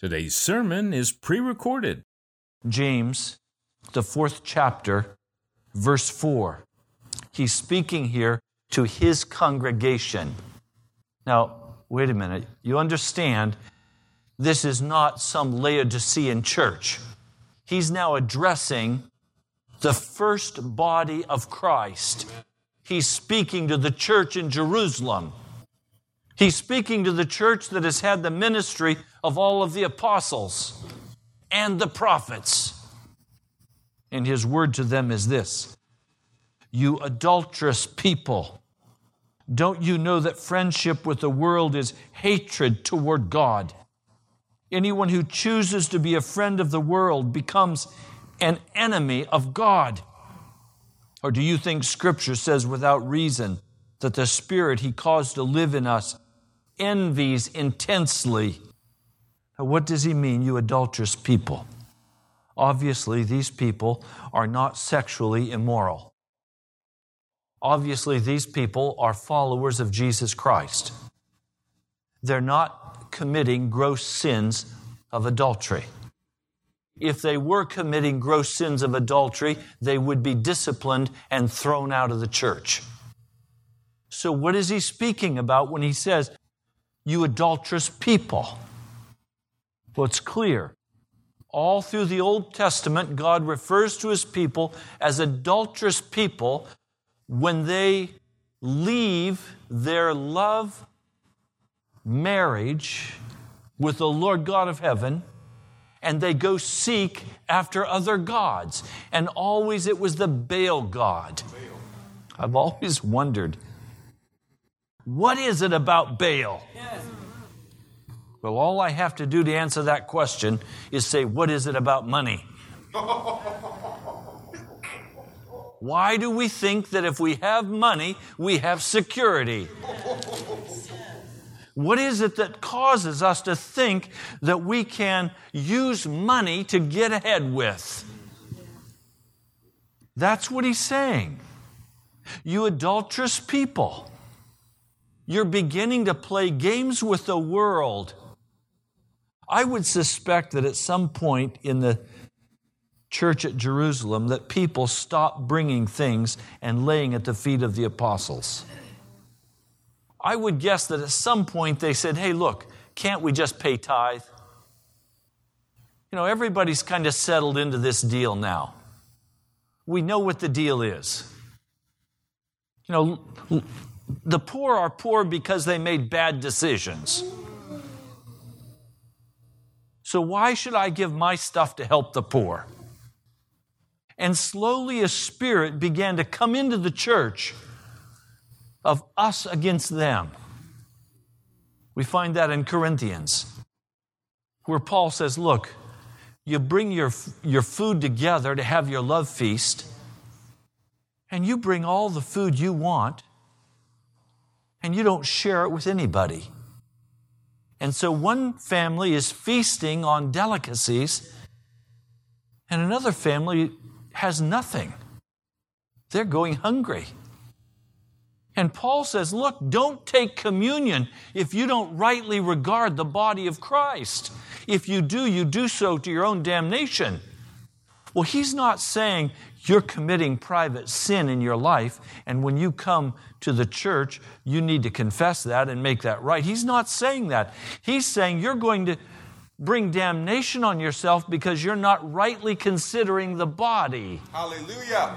Today's sermon is pre recorded. James, the fourth chapter, verse 4. He's speaking here to his congregation. Now, wait a minute. You understand, this is not some Laodicean church. He's now addressing the first body of Christ. He's speaking to the church in Jerusalem. He's speaking to the church that has had the ministry of all of the apostles and the prophets. And his word to them is this You adulterous people, don't you know that friendship with the world is hatred toward God? Anyone who chooses to be a friend of the world becomes an enemy of God. Or do you think Scripture says without reason that the Spirit He caused to live in us envies intensely? Now, what does He mean, you adulterous people? Obviously, these people are not sexually immoral. Obviously, these people are followers of Jesus Christ. They're not committing gross sins of adultery. If they were committing gross sins of adultery, they would be disciplined and thrown out of the church. So, what is he speaking about when he says, You adulterous people? Well, it's clear. All through the Old Testament, God refers to his people as adulterous people when they leave their love marriage with the Lord God of heaven and they go seek after other gods. And always it was the Baal God. I've always wondered what is it about Baal? Well, all I have to do to answer that question is say, What is it about money? Why do we think that if we have money, we have security? What is it that causes us to think that we can use money to get ahead with? That's what he's saying. You adulterous people, you're beginning to play games with the world. I would suspect that at some point in the church at Jerusalem that people stopped bringing things and laying at the feet of the apostles. I would guess that at some point they said, "Hey, look, can't we just pay tithe?" You know, everybody's kind of settled into this deal now. We know what the deal is. You know, the poor are poor because they made bad decisions. So why should I give my stuff to help the poor? And slowly a spirit began to come into the church of us against them. We find that in Corinthians, where Paul says, Look, you bring your, your food together to have your love feast, and you bring all the food you want, and you don't share it with anybody. And so one family is feasting on delicacies, and another family has nothing. They're going hungry. And Paul says, Look, don't take communion if you don't rightly regard the body of Christ. If you do, you do so to your own damnation. Well, he's not saying you're committing private sin in your life, and when you come to the church, you need to confess that and make that right. He's not saying that. He's saying you're going to bring damnation on yourself because you're not rightly considering the body. Hallelujah.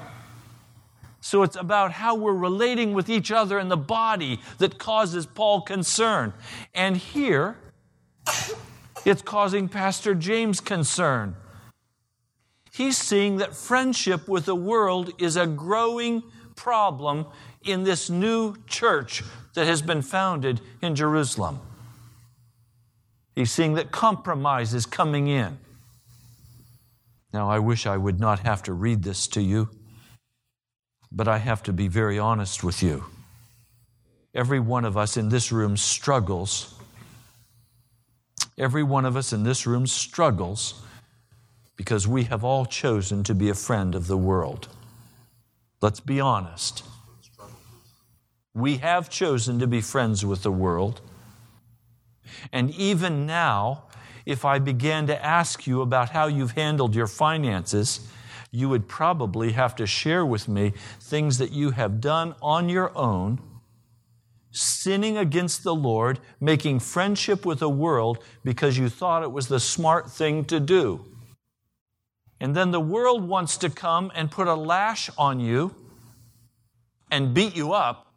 So it's about how we're relating with each other in the body that causes Paul concern. And here, it's causing Pastor James concern. He's seeing that friendship with the world is a growing problem in this new church that has been founded in Jerusalem. He's seeing that compromise is coming in. Now, I wish I would not have to read this to you, but I have to be very honest with you. Every one of us in this room struggles. Every one of us in this room struggles because we have all chosen to be a friend of the world. Let's be honest. We have chosen to be friends with the world. And even now, if I began to ask you about how you've handled your finances, you would probably have to share with me things that you have done on your own, sinning against the Lord, making friendship with the world because you thought it was the smart thing to do. And then the world wants to come and put a lash on you and beat you up,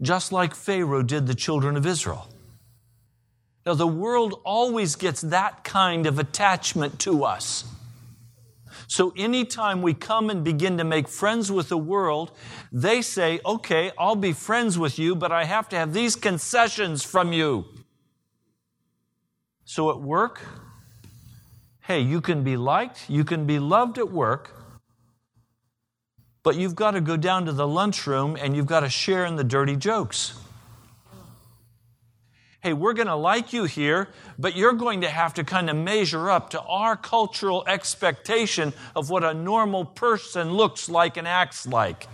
just like Pharaoh did the children of Israel. Now, the world always gets that kind of attachment to us. So, anytime we come and begin to make friends with the world, they say, okay, I'll be friends with you, but I have to have these concessions from you. So, at work, hey, you can be liked, you can be loved at work, but you've got to go down to the lunchroom and you've got to share in the dirty jokes hey, we're going to like you here, but you're going to have to kind of measure up to our cultural expectation of what a normal person looks like and acts like.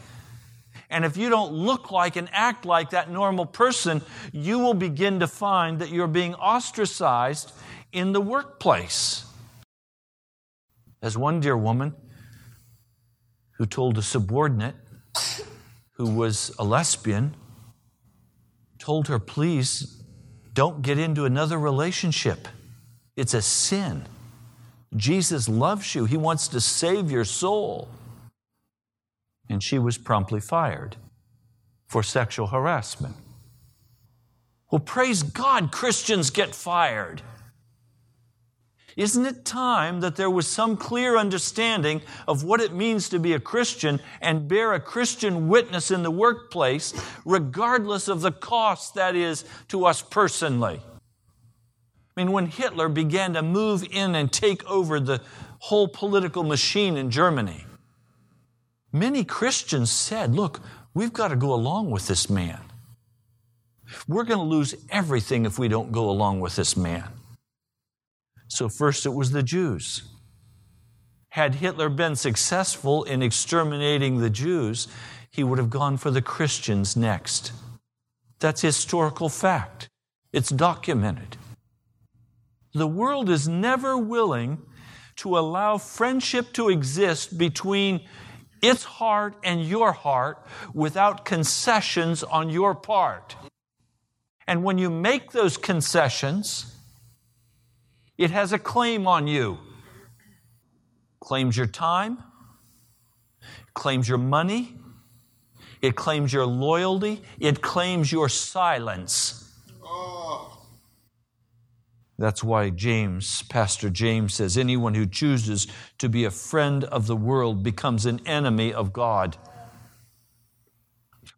And if you don't look like and act like that normal person, you will begin to find that you're being ostracized in the workplace. As one dear woman who told a subordinate who was a lesbian, told her, please don't get into another relationship. It's a sin. Jesus loves you, He wants to save your soul. And she was promptly fired for sexual harassment. Well, praise God, Christians get fired. Isn't it time that there was some clear understanding of what it means to be a Christian and bear a Christian witness in the workplace, regardless of the cost that is to us personally? I mean, when Hitler began to move in and take over the whole political machine in Germany. Many Christians said, Look, we've got to go along with this man. We're going to lose everything if we don't go along with this man. So, first it was the Jews. Had Hitler been successful in exterminating the Jews, he would have gone for the Christians next. That's historical fact. It's documented. The world is never willing to allow friendship to exist between its heart and your heart without concessions on your part. And when you make those concessions, it has a claim on you. Claims your time, claims your money, it claims your loyalty, it claims your silence. That's why James, Pastor James says, anyone who chooses to be a friend of the world becomes an enemy of God.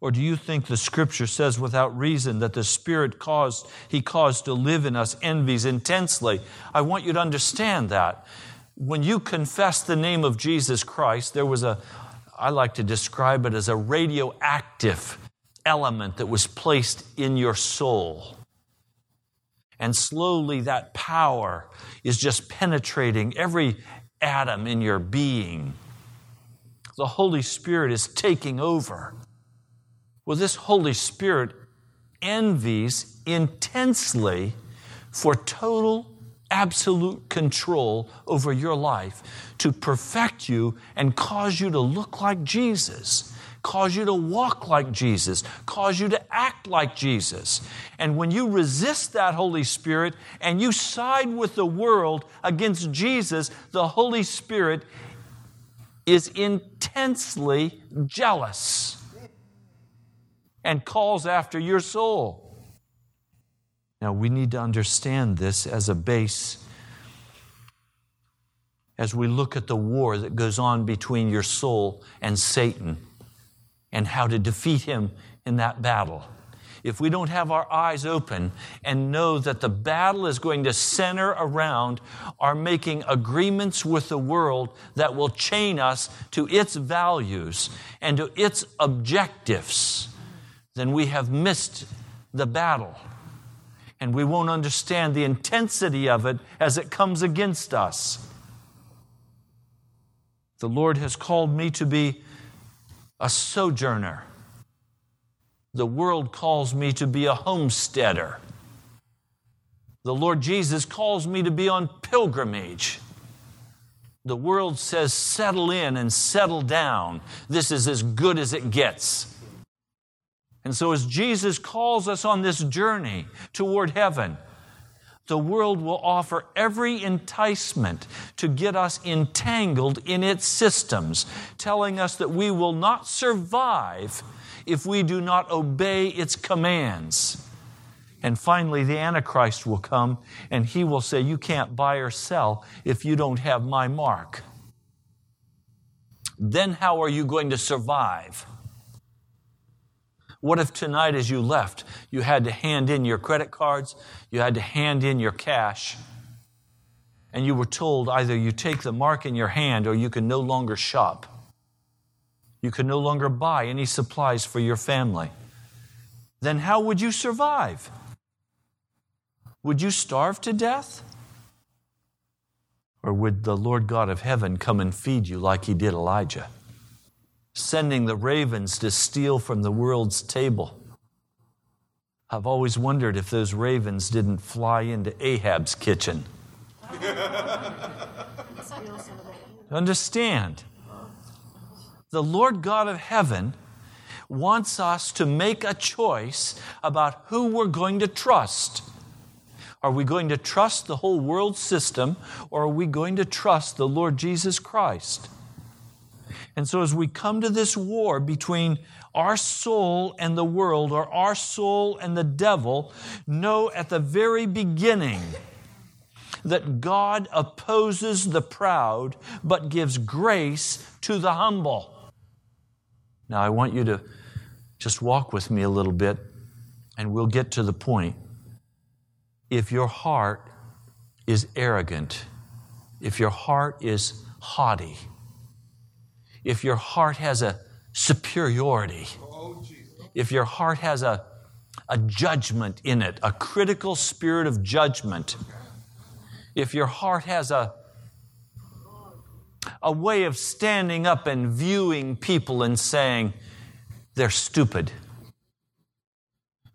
Or do you think the scripture says without reason that the Spirit caused, He caused to live in us envies intensely? I want you to understand that. When you confess the name of Jesus Christ, there was a, I like to describe it as a radioactive element that was placed in your soul. And slowly that power is just penetrating every atom in your being. The Holy Spirit is taking over. Well, this Holy Spirit envies intensely for total, absolute control over your life to perfect you and cause you to look like Jesus, cause you to walk like Jesus, cause you to act like Jesus. And when you resist that Holy Spirit and you side with the world against Jesus, the Holy Spirit is intensely jealous and calls after your soul. Now, we need to understand this as a base as we look at the war that goes on between your soul and Satan and how to defeat him in that battle. If we don't have our eyes open and know that the battle is going to center around our making agreements with the world that will chain us to its values and to its objectives, then we have missed the battle. And we won't understand the intensity of it as it comes against us. The Lord has called me to be a sojourner. The world calls me to be a homesteader. The Lord Jesus calls me to be on pilgrimage. The world says, settle in and settle down. This is as good as it gets. And so, as Jesus calls us on this journey toward heaven, the world will offer every enticement to get us entangled in its systems, telling us that we will not survive if we do not obey its commands. And finally, the Antichrist will come and he will say, You can't buy or sell if you don't have my mark. Then, how are you going to survive? What if tonight, as you left, you had to hand in your credit cards, you had to hand in your cash, and you were told either you take the mark in your hand or you can no longer shop? You can no longer buy any supplies for your family. Then how would you survive? Would you starve to death? Or would the Lord God of heaven come and feed you like he did Elijah? Sending the ravens to steal from the world's table. I've always wondered if those ravens didn't fly into Ahab's kitchen. Understand, the Lord God of heaven wants us to make a choice about who we're going to trust. Are we going to trust the whole world system or are we going to trust the Lord Jesus Christ? And so, as we come to this war between our soul and the world, or our soul and the devil, know at the very beginning that God opposes the proud but gives grace to the humble. Now, I want you to just walk with me a little bit and we'll get to the point. If your heart is arrogant, if your heart is haughty, if your heart has a superiority, if your heart has a, a judgment in it, a critical spirit of judgment, if your heart has a, a way of standing up and viewing people and saying, they're stupid.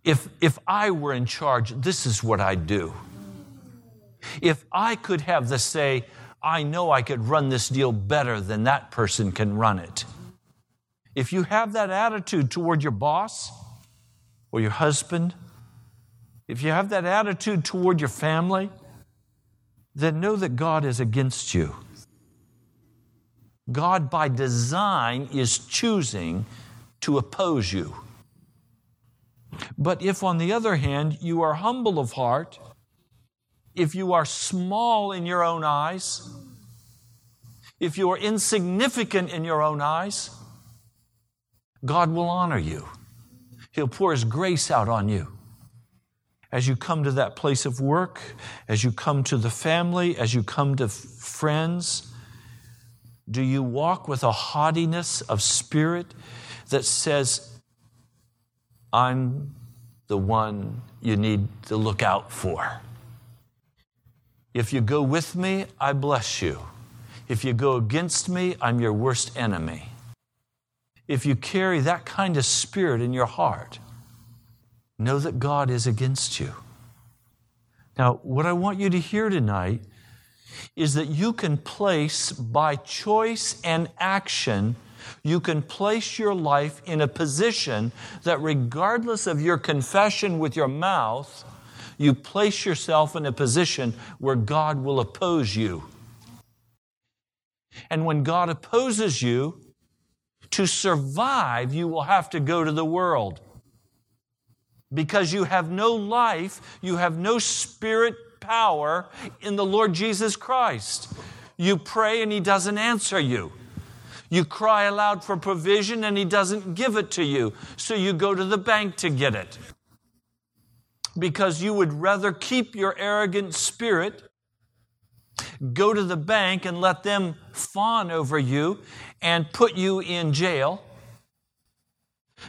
If, if I were in charge, this is what I'd do. If I could have the say, I know I could run this deal better than that person can run it. If you have that attitude toward your boss or your husband, if you have that attitude toward your family, then know that God is against you. God, by design, is choosing to oppose you. But if, on the other hand, you are humble of heart, if you are small in your own eyes, if you are insignificant in your own eyes, God will honor you. He'll pour His grace out on you. As you come to that place of work, as you come to the family, as you come to f- friends, do you walk with a haughtiness of spirit that says, I'm the one you need to look out for? If you go with me, I bless you. If you go against me, I'm your worst enemy. If you carry that kind of spirit in your heart, know that God is against you. Now, what I want you to hear tonight is that you can place by choice and action, you can place your life in a position that, regardless of your confession with your mouth, you place yourself in a position where God will oppose you. And when God opposes you, to survive, you will have to go to the world. Because you have no life, you have no spirit power in the Lord Jesus Christ. You pray and He doesn't answer you. You cry aloud for provision and He doesn't give it to you. So you go to the bank to get it. Because you would rather keep your arrogant spirit, go to the bank and let them fawn over you and put you in jail,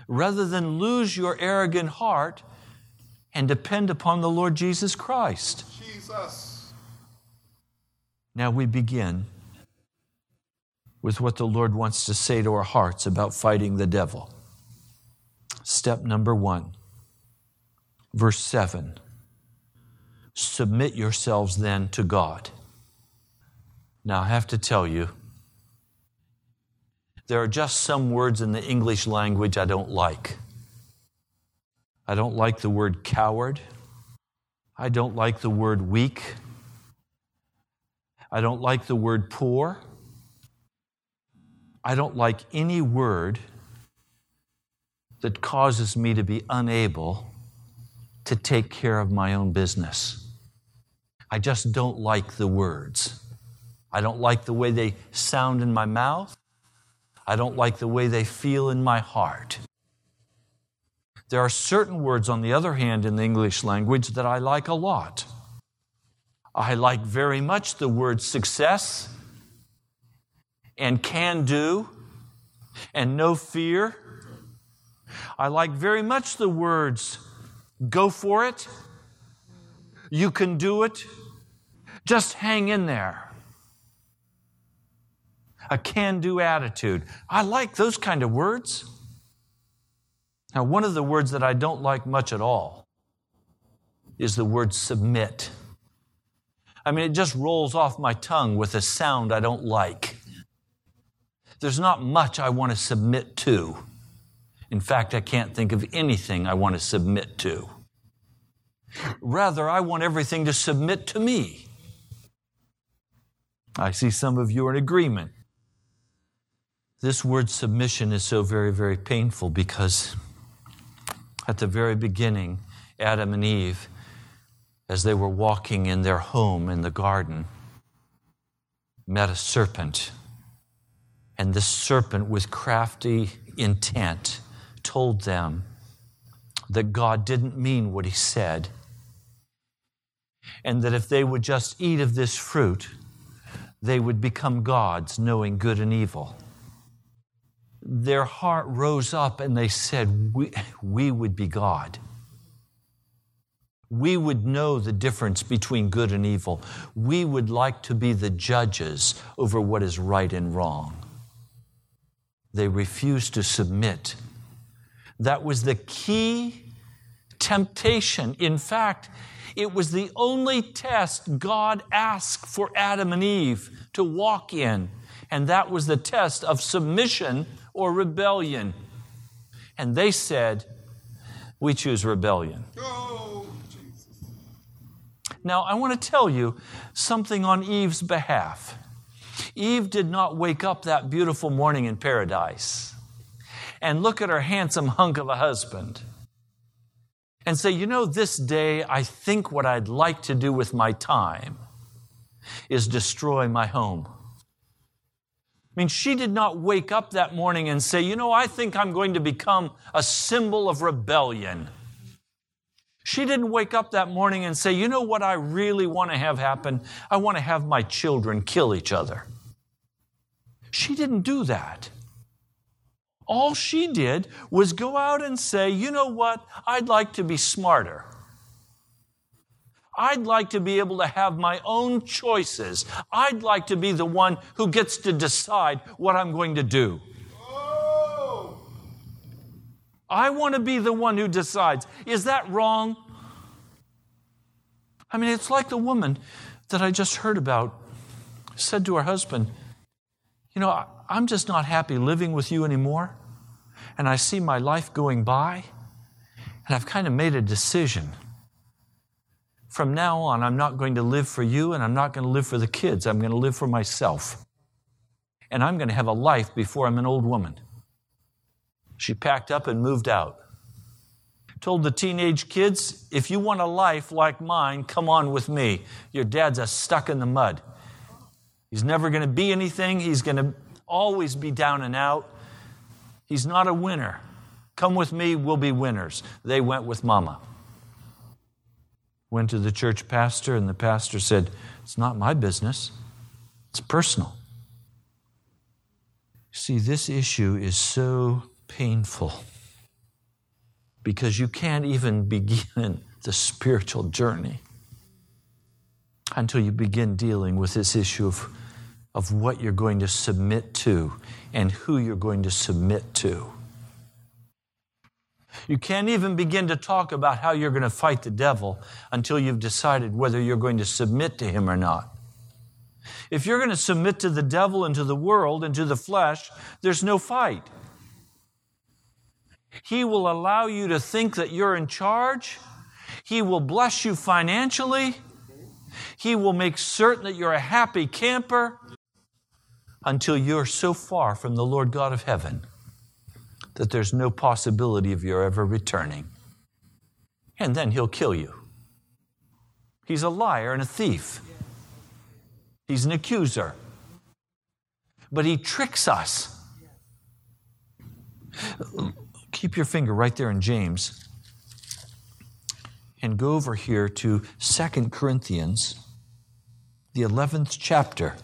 rather than lose your arrogant heart and depend upon the Lord Jesus Christ. Jesus. Now we begin with what the Lord wants to say to our hearts about fighting the devil. Step number one, verse 7. Submit yourselves then to God. Now I have to tell you, there are just some words in the English language I don't like. I don't like the word coward. I don't like the word weak. I don't like the word poor. I don't like any word that causes me to be unable to take care of my own business. I just don't like the words. I don't like the way they sound in my mouth. I don't like the way they feel in my heart. There are certain words, on the other hand, in the English language that I like a lot. I like very much the word success and can do and no fear. I like very much the words go for it, you can do it, just hang in there. A can do attitude. I like those kind of words. Now, one of the words that I don't like much at all is the word submit. I mean, it just rolls off my tongue with a sound I don't like. There's not much I want to submit to. In fact, I can't think of anything I want to submit to. Rather, I want everything to submit to me. I see some of you are in agreement. This word submission is so very, very painful because at the very beginning, Adam and Eve, as they were walking in their home in the garden, met a serpent. And this serpent, with crafty intent, told them that God didn't mean what he said. And that if they would just eat of this fruit, they would become gods, knowing good and evil. Their heart rose up and they said, We, we would be God. We would know the difference between good and evil. We would like to be the judges over what is right and wrong. They refused to submit. That was the key temptation. In fact, it was the only test God asked for Adam and Eve to walk in, and that was the test of submission or rebellion. And they said, We choose rebellion. Now, I want to tell you something on Eve's behalf. Eve did not wake up that beautiful morning in paradise and look at her handsome hunk of a husband and say, you know, this day I think what I'd like to do with my time is destroy my home. I mean, she did not wake up that morning and say, you know, I think I'm going to become a symbol of rebellion. She didn't wake up that morning and say, you know what I really want to have happen? I want to have my children kill each other. She didn't do that. All she did was go out and say, you know what? I'd like to be smarter. I'd like to be able to have my own choices. I'd like to be the one who gets to decide what I'm going to do. I want to be the one who decides. Is that wrong? I mean, it's like the woman that I just heard about said to her husband, You know, I'm just not happy living with you anymore. And I see my life going by, and I've kind of made a decision. From now on, I'm not going to live for you, and I'm not going to live for the kids. I'm going to live for myself. And I'm going to have a life before I'm an old woman. She packed up and moved out. Told the teenage kids, if you want a life like mine, come on with me. Your dad's a stuck in the mud. He's never going to be anything. He's going to always be down and out. He's not a winner. Come with me, we'll be winners. They went with mama. Went to the church pastor, and the pastor said, It's not my business, it's personal. See, this issue is so painful because you can't even begin the spiritual journey until you begin dealing with this issue of, of what you're going to submit to and who you're going to submit to. You can't even begin to talk about how you're going to fight the devil until you've decided whether you're going to submit to him or not. If you're going to submit to the devil and to the world and to the flesh, there's no fight. He will allow you to think that you're in charge. He will bless you financially. He will make certain that you're a happy camper until you're so far from the Lord God of heaven that there's no possibility of your ever returning. And then he'll kill you. He's a liar and a thief. He's an accuser. But he tricks us. Keep your finger right there in James and go over here to Second Corinthians, the 11th chapter.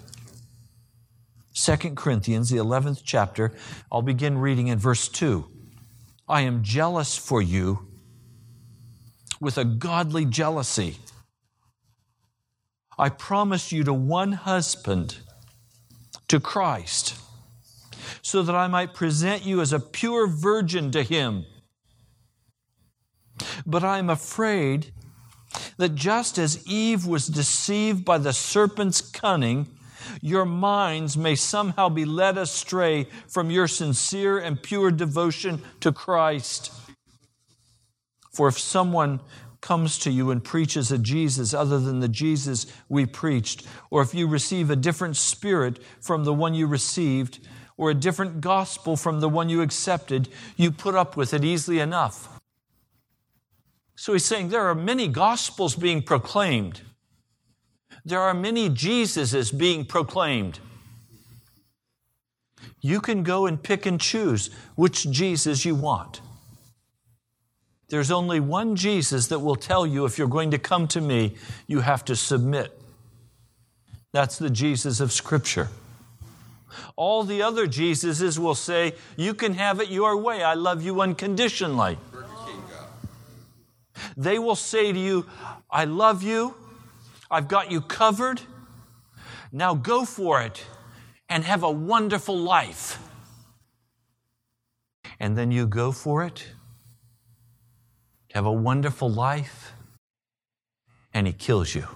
2 Corinthians, the 11th chapter. I'll begin reading in verse 2. I am jealous for you with a godly jealousy. I promised you to one husband, to Christ, so that I might present you as a pure virgin to him. But I am afraid that just as Eve was deceived by the serpent's cunning, your minds may somehow be led astray from your sincere and pure devotion to Christ. For if someone comes to you and preaches a Jesus other than the Jesus we preached, or if you receive a different spirit from the one you received, or a different gospel from the one you accepted, you put up with it easily enough. So he's saying there are many gospels being proclaimed. There are many Jesuses being proclaimed. You can go and pick and choose which Jesus you want. There's only one Jesus that will tell you if you're going to come to me, you have to submit. That's the Jesus of Scripture. All the other Jesuses will say, You can have it your way. I love you unconditionally. They will say to you, I love you. I've got you covered. Now go for it and have a wonderful life. And then you go for it, have a wonderful life, and he kills you.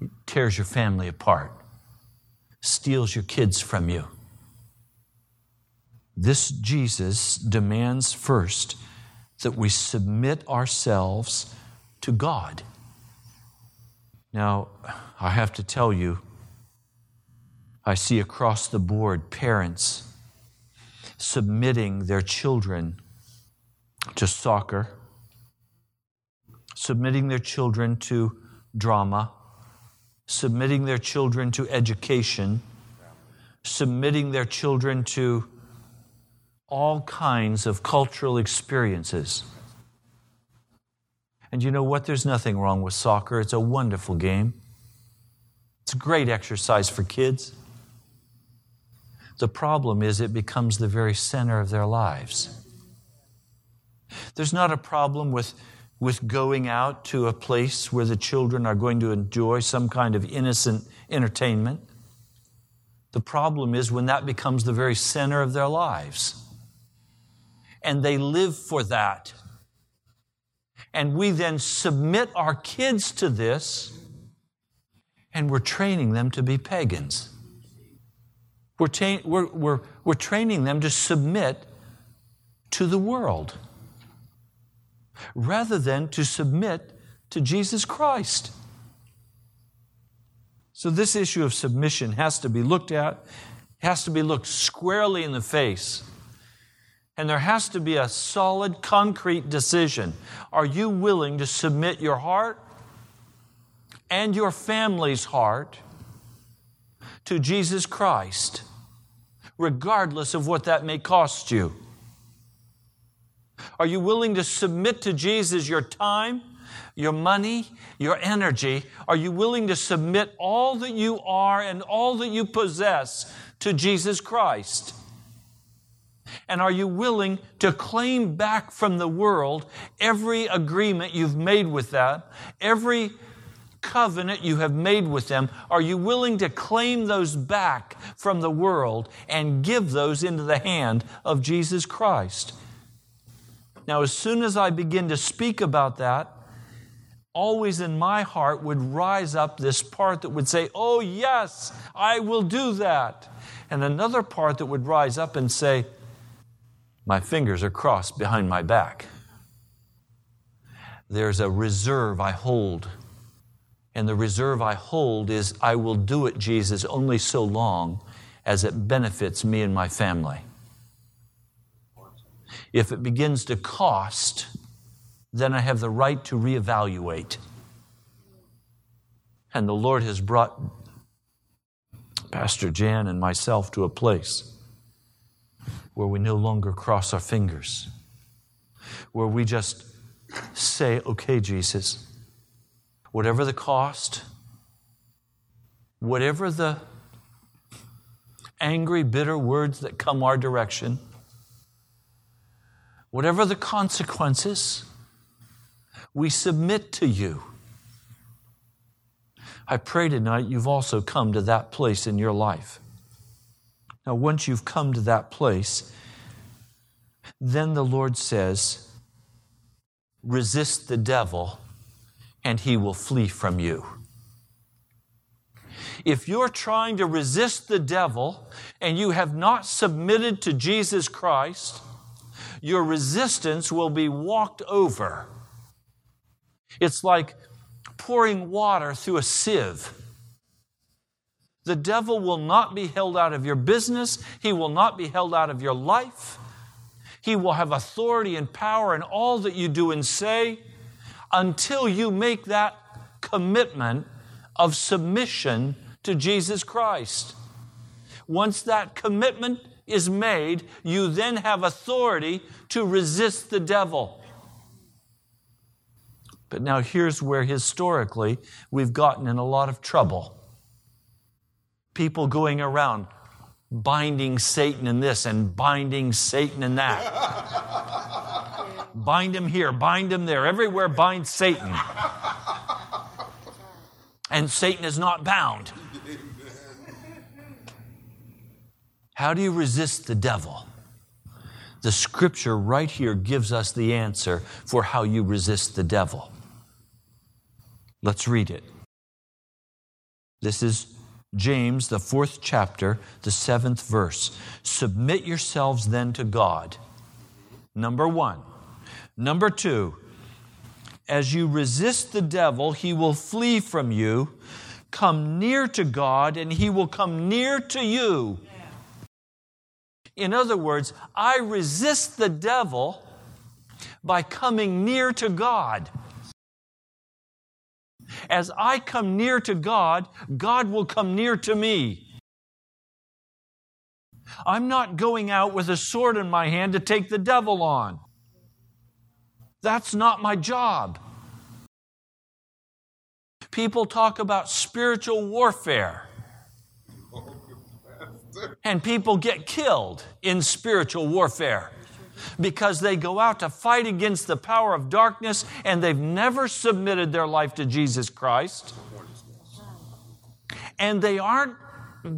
He tears your family apart, steals your kids from you. This Jesus demands first that we submit ourselves to God. Now, I have to tell you, I see across the board parents submitting their children to soccer, submitting their children to drama, submitting their children to education, submitting their children to all kinds of cultural experiences. And you know what? There's nothing wrong with soccer. It's a wonderful game. It's a great exercise for kids. The problem is it becomes the very center of their lives. There's not a problem with, with going out to a place where the children are going to enjoy some kind of innocent entertainment. The problem is when that becomes the very center of their lives. And they live for that. And we then submit our kids to this, and we're training them to be pagans. We're, we're, we're, we're training them to submit to the world rather than to submit to Jesus Christ. So, this issue of submission has to be looked at, has to be looked squarely in the face. And there has to be a solid, concrete decision. Are you willing to submit your heart and your family's heart to Jesus Christ, regardless of what that may cost you? Are you willing to submit to Jesus your time, your money, your energy? Are you willing to submit all that you are and all that you possess to Jesus Christ? And are you willing to claim back from the world every agreement you've made with that, every covenant you have made with them? Are you willing to claim those back from the world and give those into the hand of Jesus Christ? Now, as soon as I begin to speak about that, always in my heart would rise up this part that would say, Oh, yes, I will do that. And another part that would rise up and say, My fingers are crossed behind my back. There's a reserve I hold. And the reserve I hold is, I will do it, Jesus, only so long as it benefits me and my family. If it begins to cost, then I have the right to reevaluate. And the Lord has brought Pastor Jan and myself to a place where we no longer cross our fingers, where we just say, okay, Jesus, whatever the cost, whatever the angry, bitter words that come our direction, whatever the consequences, we submit to you. I pray tonight you've also come to that place in your life. Now, once you've come to that place, then the Lord says, resist the devil and he will flee from you. If you're trying to resist the devil and you have not submitted to Jesus Christ, your resistance will be walked over. It's like pouring water through a sieve. The devil will not be held out of your business, he will not be held out of your life. He will have authority and power in all that you do and say until you make that commitment of submission to Jesus Christ. Once that commitment is made, you then have authority to resist the devil. But now here's where historically we've gotten in a lot of trouble. People going around binding Satan in this and binding Satan in that. bind him here, bind him there. Everywhere bind Satan. And Satan is not bound. How do you resist the devil? The scripture right here gives us the answer for how you resist the devil. Let's read it. This is James, the fourth chapter, the seventh verse. Submit yourselves then to God. Number one. Number two, as you resist the devil, he will flee from you. Come near to God, and he will come near to you. In other words, I resist the devil by coming near to God. As I come near to God, God will come near to me. I'm not going out with a sword in my hand to take the devil on. That's not my job. People talk about spiritual warfare. And people get killed in spiritual warfare because they go out to fight against the power of darkness and they've never submitted their life to Jesus Christ. And they aren't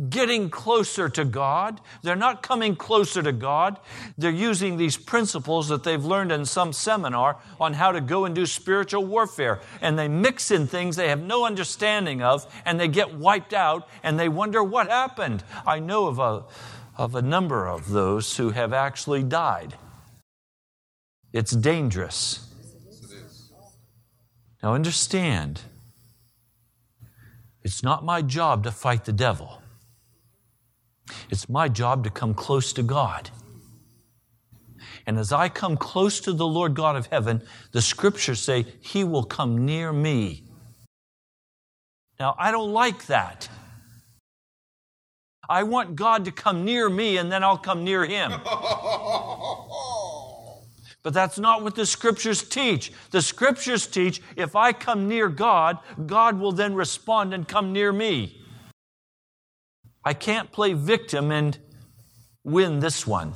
getting closer to God. They're not coming closer to God. They're using these principles that they've learned in some seminar on how to go and do spiritual warfare. And they mix in things they have no understanding of, and they get wiped out, and they wonder what happened. I know of a, of a number of those who have actually died. It's dangerous. Now, understand, it's not my job to fight the devil. It's my job to come close to God. And as I come close to the Lord God of heaven, the scriptures say, He will come near me. Now, I don't like that. I want God to come near me and then I'll come near Him. But that's not what the scriptures teach. The scriptures teach if I come near God, God will then respond and come near me. I can't play victim and win this one.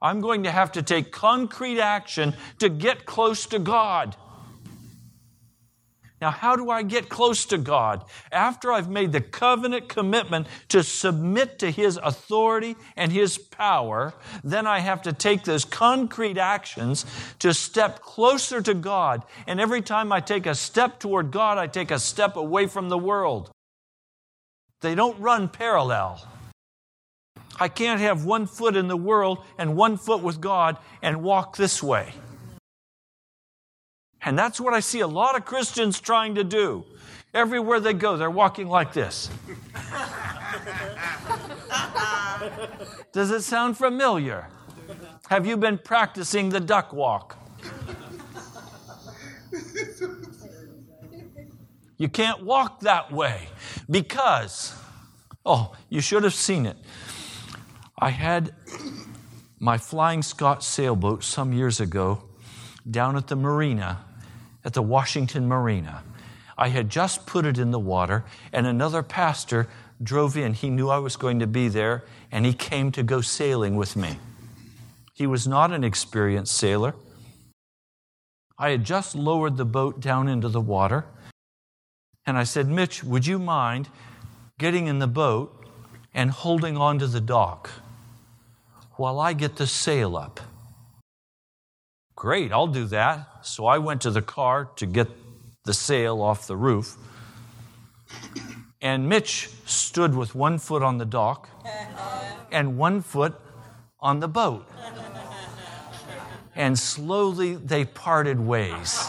I'm going to have to take concrete action to get close to God. Now, how do I get close to God? After I've made the covenant commitment to submit to His authority and His power, then I have to take those concrete actions to step closer to God. And every time I take a step toward God, I take a step away from the world. They don't run parallel. I can't have one foot in the world and one foot with God and walk this way. And that's what I see a lot of Christians trying to do. Everywhere they go, they're walking like this. Does it sound familiar? Have you been practicing the duck walk? You can't walk that way because, oh, you should have seen it. I had my Flying Scot sailboat some years ago down at the marina, at the Washington Marina. I had just put it in the water, and another pastor drove in. He knew I was going to be there, and he came to go sailing with me. He was not an experienced sailor. I had just lowered the boat down into the water, and I said, Mitch, would you mind getting in the boat and holding on to the dock while I get the sail up? Great, I'll do that. So I went to the car to get the sail off the roof. And Mitch stood with one foot on the dock and one foot on the boat. And slowly they parted ways.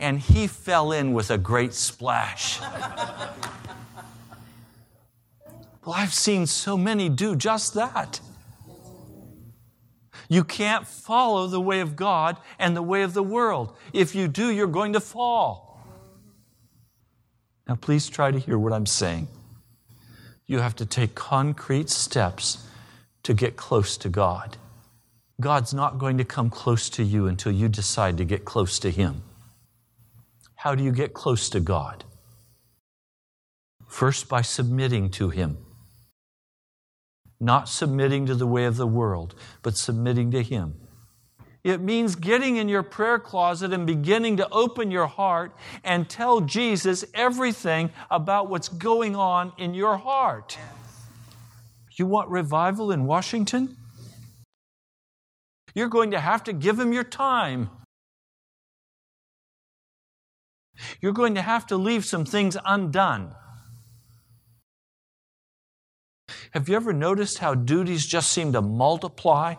And he fell in with a great splash. Well, I've seen so many do just that. You can't follow the way of God and the way of the world. If you do, you're going to fall. Now, please try to hear what I'm saying. You have to take concrete steps to get close to God. God's not going to come close to you until you decide to get close to Him. How do you get close to God? First, by submitting to Him. Not submitting to the way of the world, but submitting to Him. It means getting in your prayer closet and beginning to open your heart and tell Jesus everything about what's going on in your heart. You want revival in Washington? You're going to have to give him your time. You're going to have to leave some things undone. Have you ever noticed how duties just seem to multiply?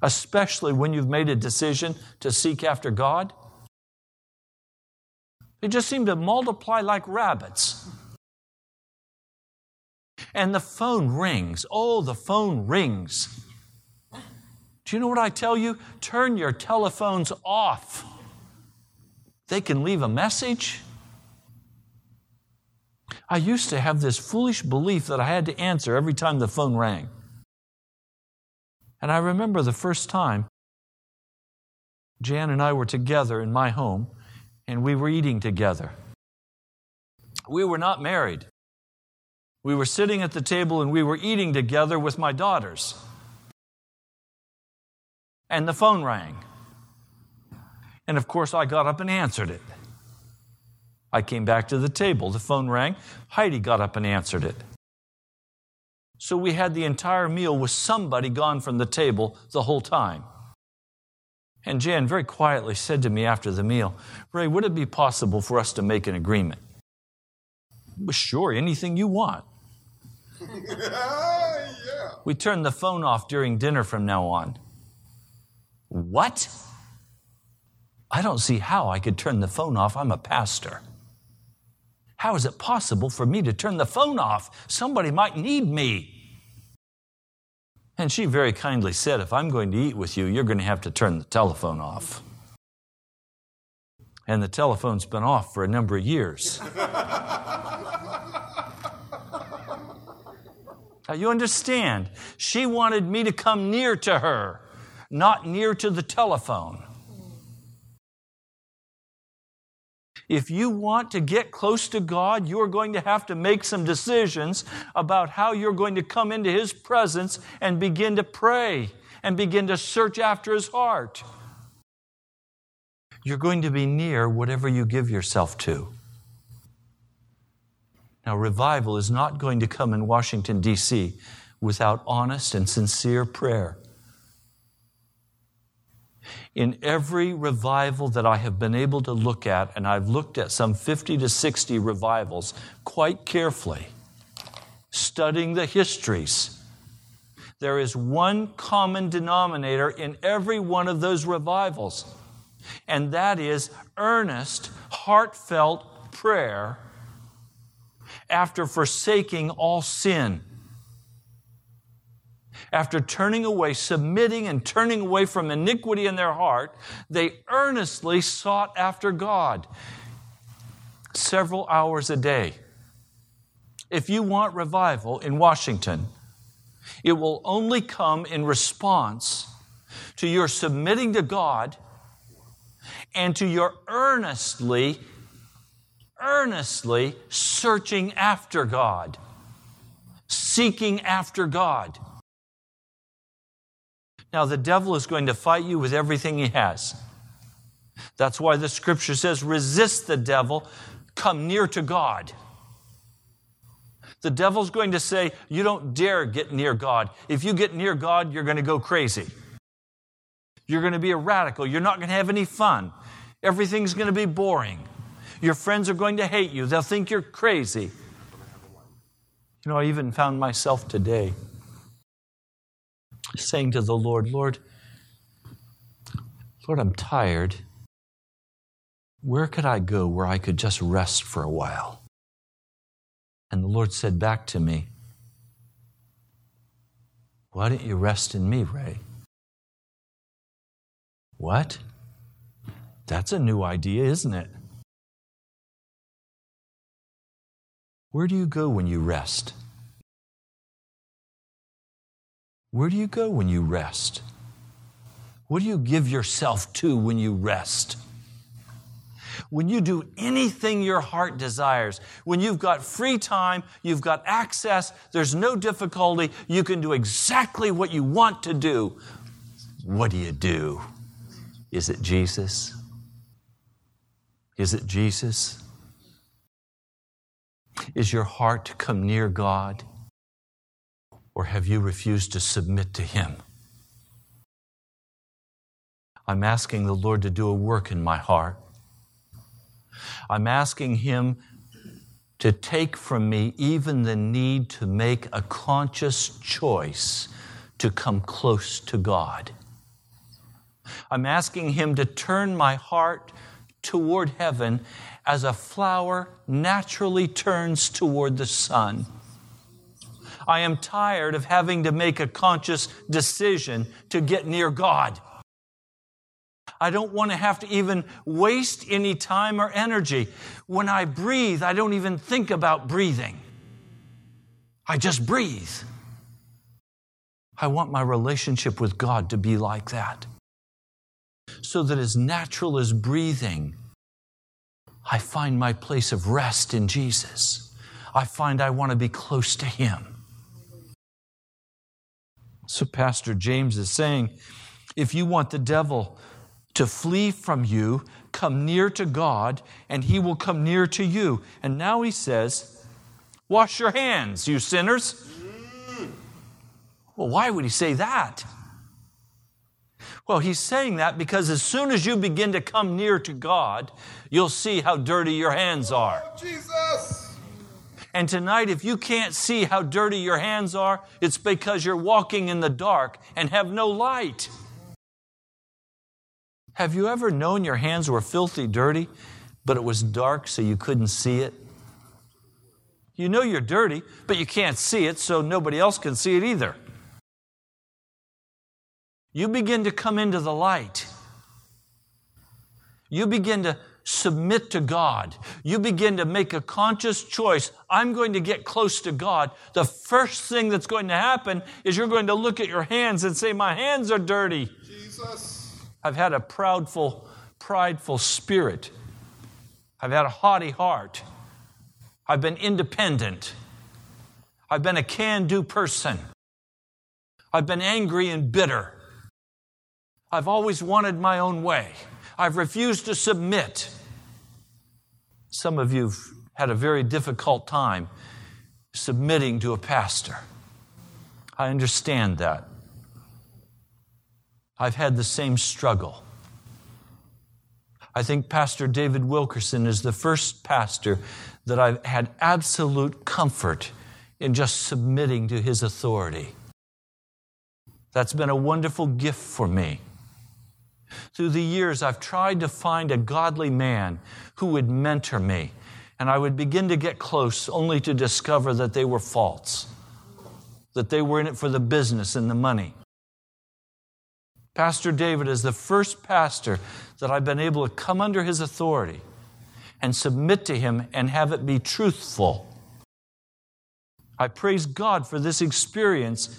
Especially when you've made a decision to seek after God. They just seem to multiply like rabbits. And the phone rings. Oh, the phone rings. Do you know what I tell you? Turn your telephones off. They can leave a message. I used to have this foolish belief that I had to answer every time the phone rang. And I remember the first time Jan and I were together in my home and we were eating together. We were not married. We were sitting at the table and we were eating together with my daughters. And the phone rang. And of course, I got up and answered it. I came back to the table. The phone rang. Heidi got up and answered it. So we had the entire meal with somebody gone from the table the whole time. And Jan very quietly said to me after the meal, Ray, would it be possible for us to make an agreement? Well, sure, anything you want. We turn the phone off during dinner from now on. What? I don't see how I could turn the phone off. I'm a pastor. How is it possible for me to turn the phone off? Somebody might need me. And she very kindly said, If I'm going to eat with you, you're going to have to turn the telephone off. And the telephone's been off for a number of years. now, you understand, she wanted me to come near to her, not near to the telephone. If you want to get close to God, you are going to have to make some decisions about how you're going to come into His presence and begin to pray and begin to search after His heart. You're going to be near whatever you give yourself to. Now, revival is not going to come in Washington, D.C. without honest and sincere prayer. In every revival that I have been able to look at, and I've looked at some 50 to 60 revivals quite carefully, studying the histories, there is one common denominator in every one of those revivals, and that is earnest, heartfelt prayer after forsaking all sin after turning away, submitting and turning away from iniquity in their heart, they earnestly sought after God several hours a day. If you want revival in Washington, it will only come in response to your submitting to God and to your earnestly, earnestly searching after God, seeking after God. Now, the devil is going to fight you with everything he has. That's why the scripture says, resist the devil, come near to God. The devil's going to say, You don't dare get near God. If you get near God, you're going to go crazy. You're going to be a radical. You're not going to have any fun. Everything's going to be boring. Your friends are going to hate you. They'll think you're crazy. You know, I even found myself today saying to the Lord, Lord, Lord, I'm tired. Where could I go where I could just rest for a while? And the Lord said back to me, Why don't you rest in me, Ray? What? That's a new idea, isn't it? Where do you go when you rest? Where do you go when you rest? What do you give yourself to when you rest? when you do anything your heart desires, when you've got free time, you've got access, there's no difficulty, you can do exactly what you want to do. What do you do? Is it Jesus? Is it Jesus? Is your heart come near God? Or have you refused to submit to Him? I'm asking the Lord to do a work in my heart. I'm asking Him to take from me even the need to make a conscious choice to come close to God. I'm asking Him to turn my heart toward heaven as a flower naturally turns toward the sun. I am tired of having to make a conscious decision to get near God. I don't want to have to even waste any time or energy. When I breathe, I don't even think about breathing. I just breathe. I want my relationship with God to be like that. So that as natural as breathing, I find my place of rest in Jesus. I find I want to be close to Him. So, Pastor James is saying if you want the devil to flee from you, come near to God, and he will come near to you. And now he says, Wash your hands, you sinners. Well, why would he say that? Well, he's saying that because as soon as you begin to come near to God, you'll see how dirty your hands are. Oh, Jesus! And tonight, if you can't see how dirty your hands are, it's because you're walking in the dark and have no light. Have you ever known your hands were filthy dirty, but it was dark so you couldn't see it? You know you're dirty, but you can't see it, so nobody else can see it either. You begin to come into the light. You begin to submit to God. You begin to make a conscious choice. I'm going to get close to God. The first thing that's going to happen is you're going to look at your hands and say, My hands are dirty. Jesus! I've had a proudful, prideful spirit. I've had a haughty heart. I've been independent. I've been a can do person. I've been angry and bitter. I've always wanted my own way. I've refused to submit. Some of you've had a very difficult time submitting to a pastor. I understand that. I've had the same struggle. I think Pastor David Wilkerson is the first pastor that I've had absolute comfort in just submitting to his authority. That's been a wonderful gift for me. Through the years, I've tried to find a godly man who would mentor me, and I would begin to get close only to discover that they were false, that they were in it for the business and the money. Pastor David is the first pastor that I've been able to come under his authority and submit to him and have it be truthful. I praise God for this experience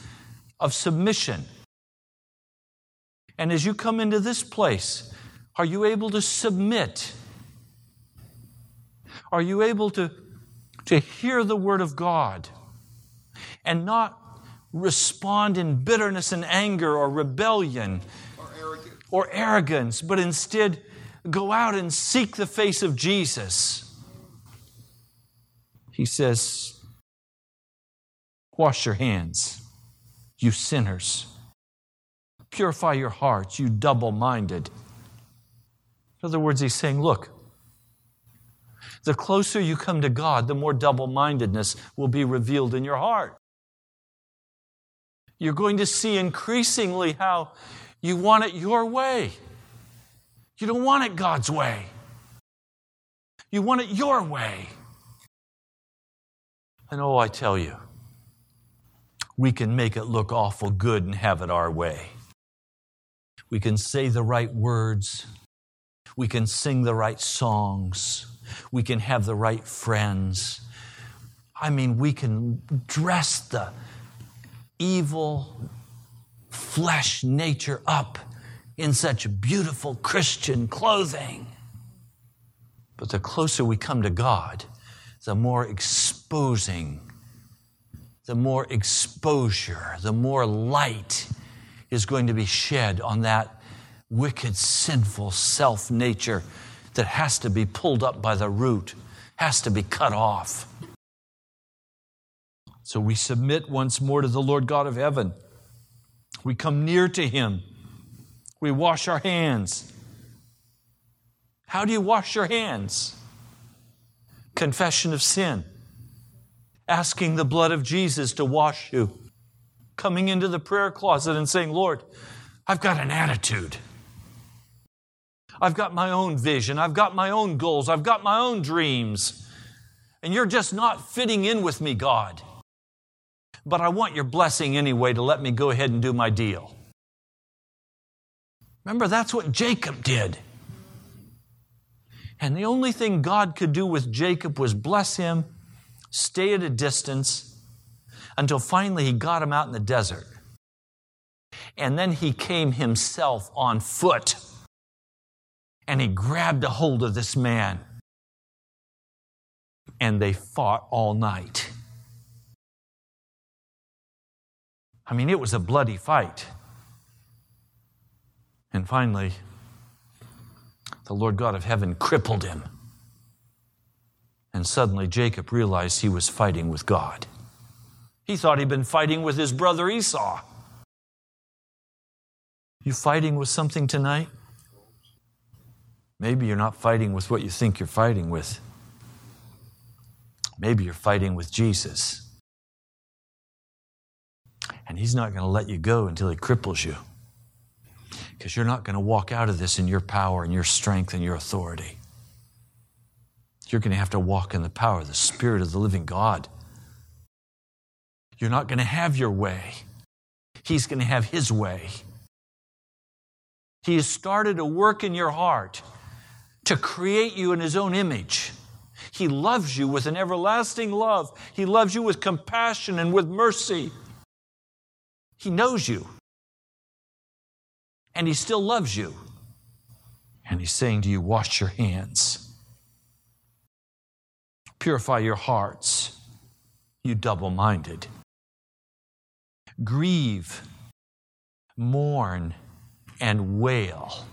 of submission. And as you come into this place, are you able to submit? Are you able to, to hear the word of God and not respond in bitterness and anger or rebellion Or arrogant. or arrogance, but instead go out and seek the face of Jesus? He says, Wash your hands, you sinners. Purify your hearts, you double minded. In other words, he's saying, Look, the closer you come to God, the more double mindedness will be revealed in your heart. You're going to see increasingly how you want it your way. You don't want it God's way, you want it your way. And oh, I tell you, we can make it look awful good and have it our way. We can say the right words. We can sing the right songs. We can have the right friends. I mean, we can dress the evil flesh nature up in such beautiful Christian clothing. But the closer we come to God, the more exposing, the more exposure, the more light is going to be shed on that wicked, sinful self nature that has to be pulled up by the root, has to be cut off. So we submit once more to the Lord God of heaven. We come near to Him. We wash our hands. How do you wash your hands? Confession of sin. Asking the blood of Jesus to wash you. Coming into the prayer closet and saying, Lord, I've got an attitude. I've got my own vision. I've got my own goals. I've got my own dreams. And you're just not fitting in with me, God. But I want your blessing anyway to let me go ahead and do my deal. Remember, that's what Jacob did. And the only thing God could do with Jacob was bless him, stay at a distance, until finally he got him out in the desert. And then he came himself on foot and he grabbed a hold of this man. And they fought all night. I mean, it was a bloody fight. And finally, the Lord God of heaven crippled him. And suddenly Jacob realized he was fighting with God. He thought he'd been fighting with his brother Esau. You fighting with something tonight? Maybe you're not fighting with what you think you're fighting with. Maybe you're fighting with Jesus. And He's not going to let you go until He cripples you. Because you're not going to walk out of this in your power and your strength and your authority. You're going to have to walk in the power of the Spirit of the living God. You're not going to have your way, He's going to have His way. He has started a work in your heart to create you in His own image. He loves you with an everlasting love. He loves you with compassion and with mercy. He knows you. And He still loves you. And He's saying to you, Wash your hands, purify your hearts, you double minded. Grieve, mourn, and wail.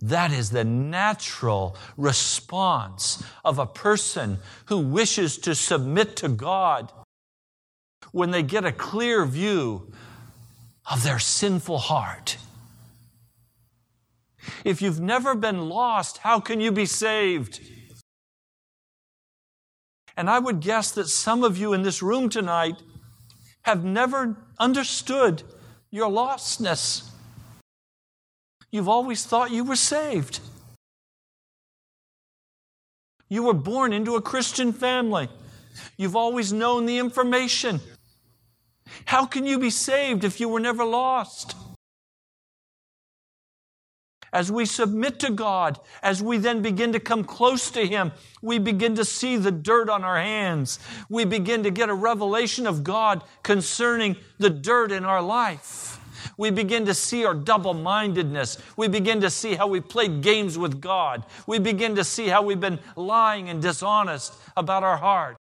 That is the natural response of a person who wishes to submit to God when they get a clear view of their sinful heart. If you've never been lost, how can you be saved? And I would guess that some of you in this room tonight have never understood your lostness. You've always thought you were saved. You were born into a Christian family. You've always known the information. How can you be saved if you were never lost? As we submit to God, as we then begin to come close to Him, we begin to see the dirt on our hands. We begin to get a revelation of God concerning the dirt in our life. We begin to see our double mindedness. We begin to see how we played games with God. We begin to see how we've been lying and dishonest about our heart.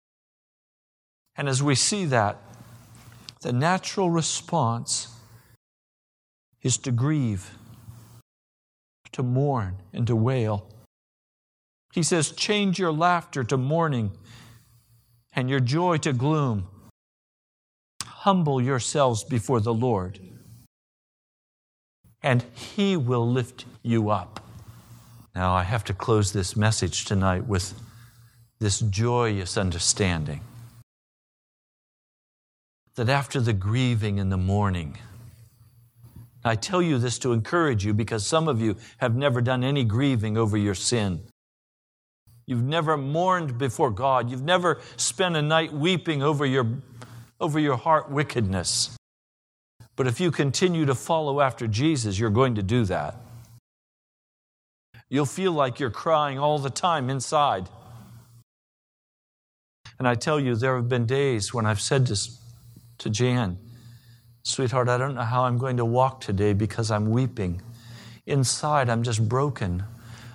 And as we see that, the natural response is to grieve, to mourn, and to wail. He says, Change your laughter to mourning and your joy to gloom. Humble yourselves before the Lord, and He will lift you up. Now, I have to close this message tonight with this joyous understanding that after the grieving and the mourning, I tell you this to encourage you because some of you have never done any grieving over your sin. You've never mourned before God. You've never spent a night weeping over your, over your heart wickedness. But if you continue to follow after Jesus, you're going to do that. You'll feel like you're crying all the time inside. And I tell you, there have been days when I've said this to Jan, Sweetheart, I don't know how I'm going to walk today because I'm weeping. Inside, I'm just broken.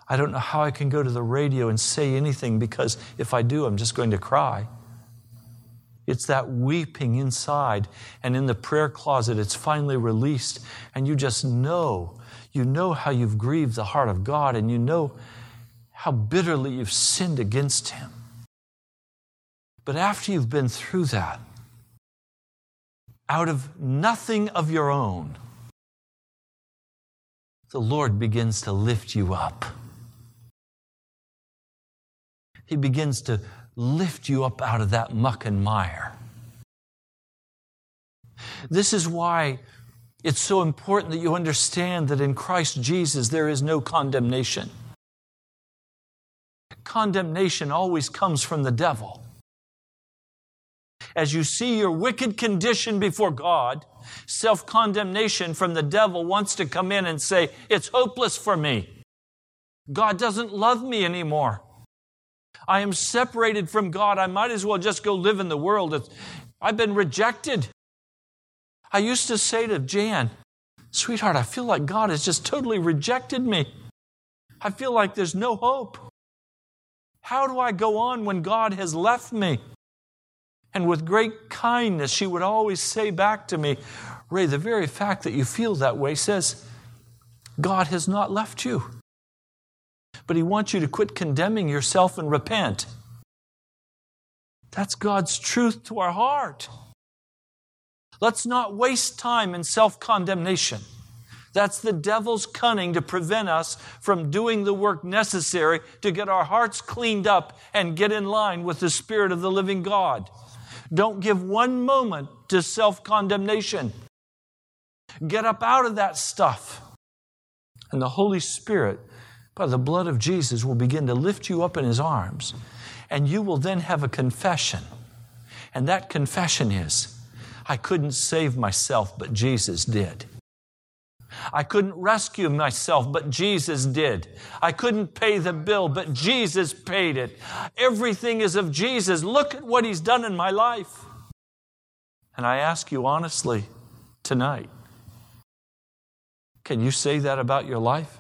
I don't know how I can go to the radio and say anything because if I do, I'm just going to cry. It's that weeping inside, and in the prayer closet, it's finally released, and you just know, you know how you've grieved the heart of God, and you know how bitterly you've sinned against Him. But after you've been through that, out of nothing of your own, the Lord begins to lift you up. He begins to lift you up out of that muck and mire. This is why it's so important that you understand that in Christ Jesus there is no condemnation. Condemnation always comes from the devil. As you see your wicked condition before God, self condemnation from the devil wants to come in and say, It's hopeless for me. God doesn't love me anymore. I am separated from God. I might as well just go live in the world. I've been rejected. I used to say to Jan, Sweetheart, I feel like God has just totally rejected me. I feel like there's no hope. How do I go on when God has left me? And with great kindness, she would always say back to me, Ray, the very fact that you feel that way says God has not left you. But He wants you to quit condemning yourself and repent. That's God's truth to our heart. Let's not waste time in self condemnation. That's the devil's cunning to prevent us from doing the work necessary to get our hearts cleaned up and get in line with the Spirit of the living God. Don't give one moment to self condemnation. Get up out of that stuff. And the Holy Spirit, by the blood of Jesus, will begin to lift you up in His arms. And you will then have a confession. And that confession is I couldn't save myself, but Jesus did. I couldn't rescue myself, but Jesus did. I couldn't pay the bill, but Jesus paid it. Everything is of Jesus. Look at what He's done in my life. And I ask you honestly tonight can you say that about your life?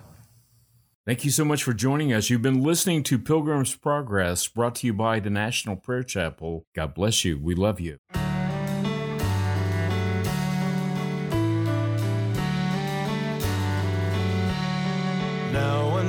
Thank you so much for joining us. You've been listening to Pilgrim's Progress, brought to you by the National Prayer Chapel. God bless you. We love you.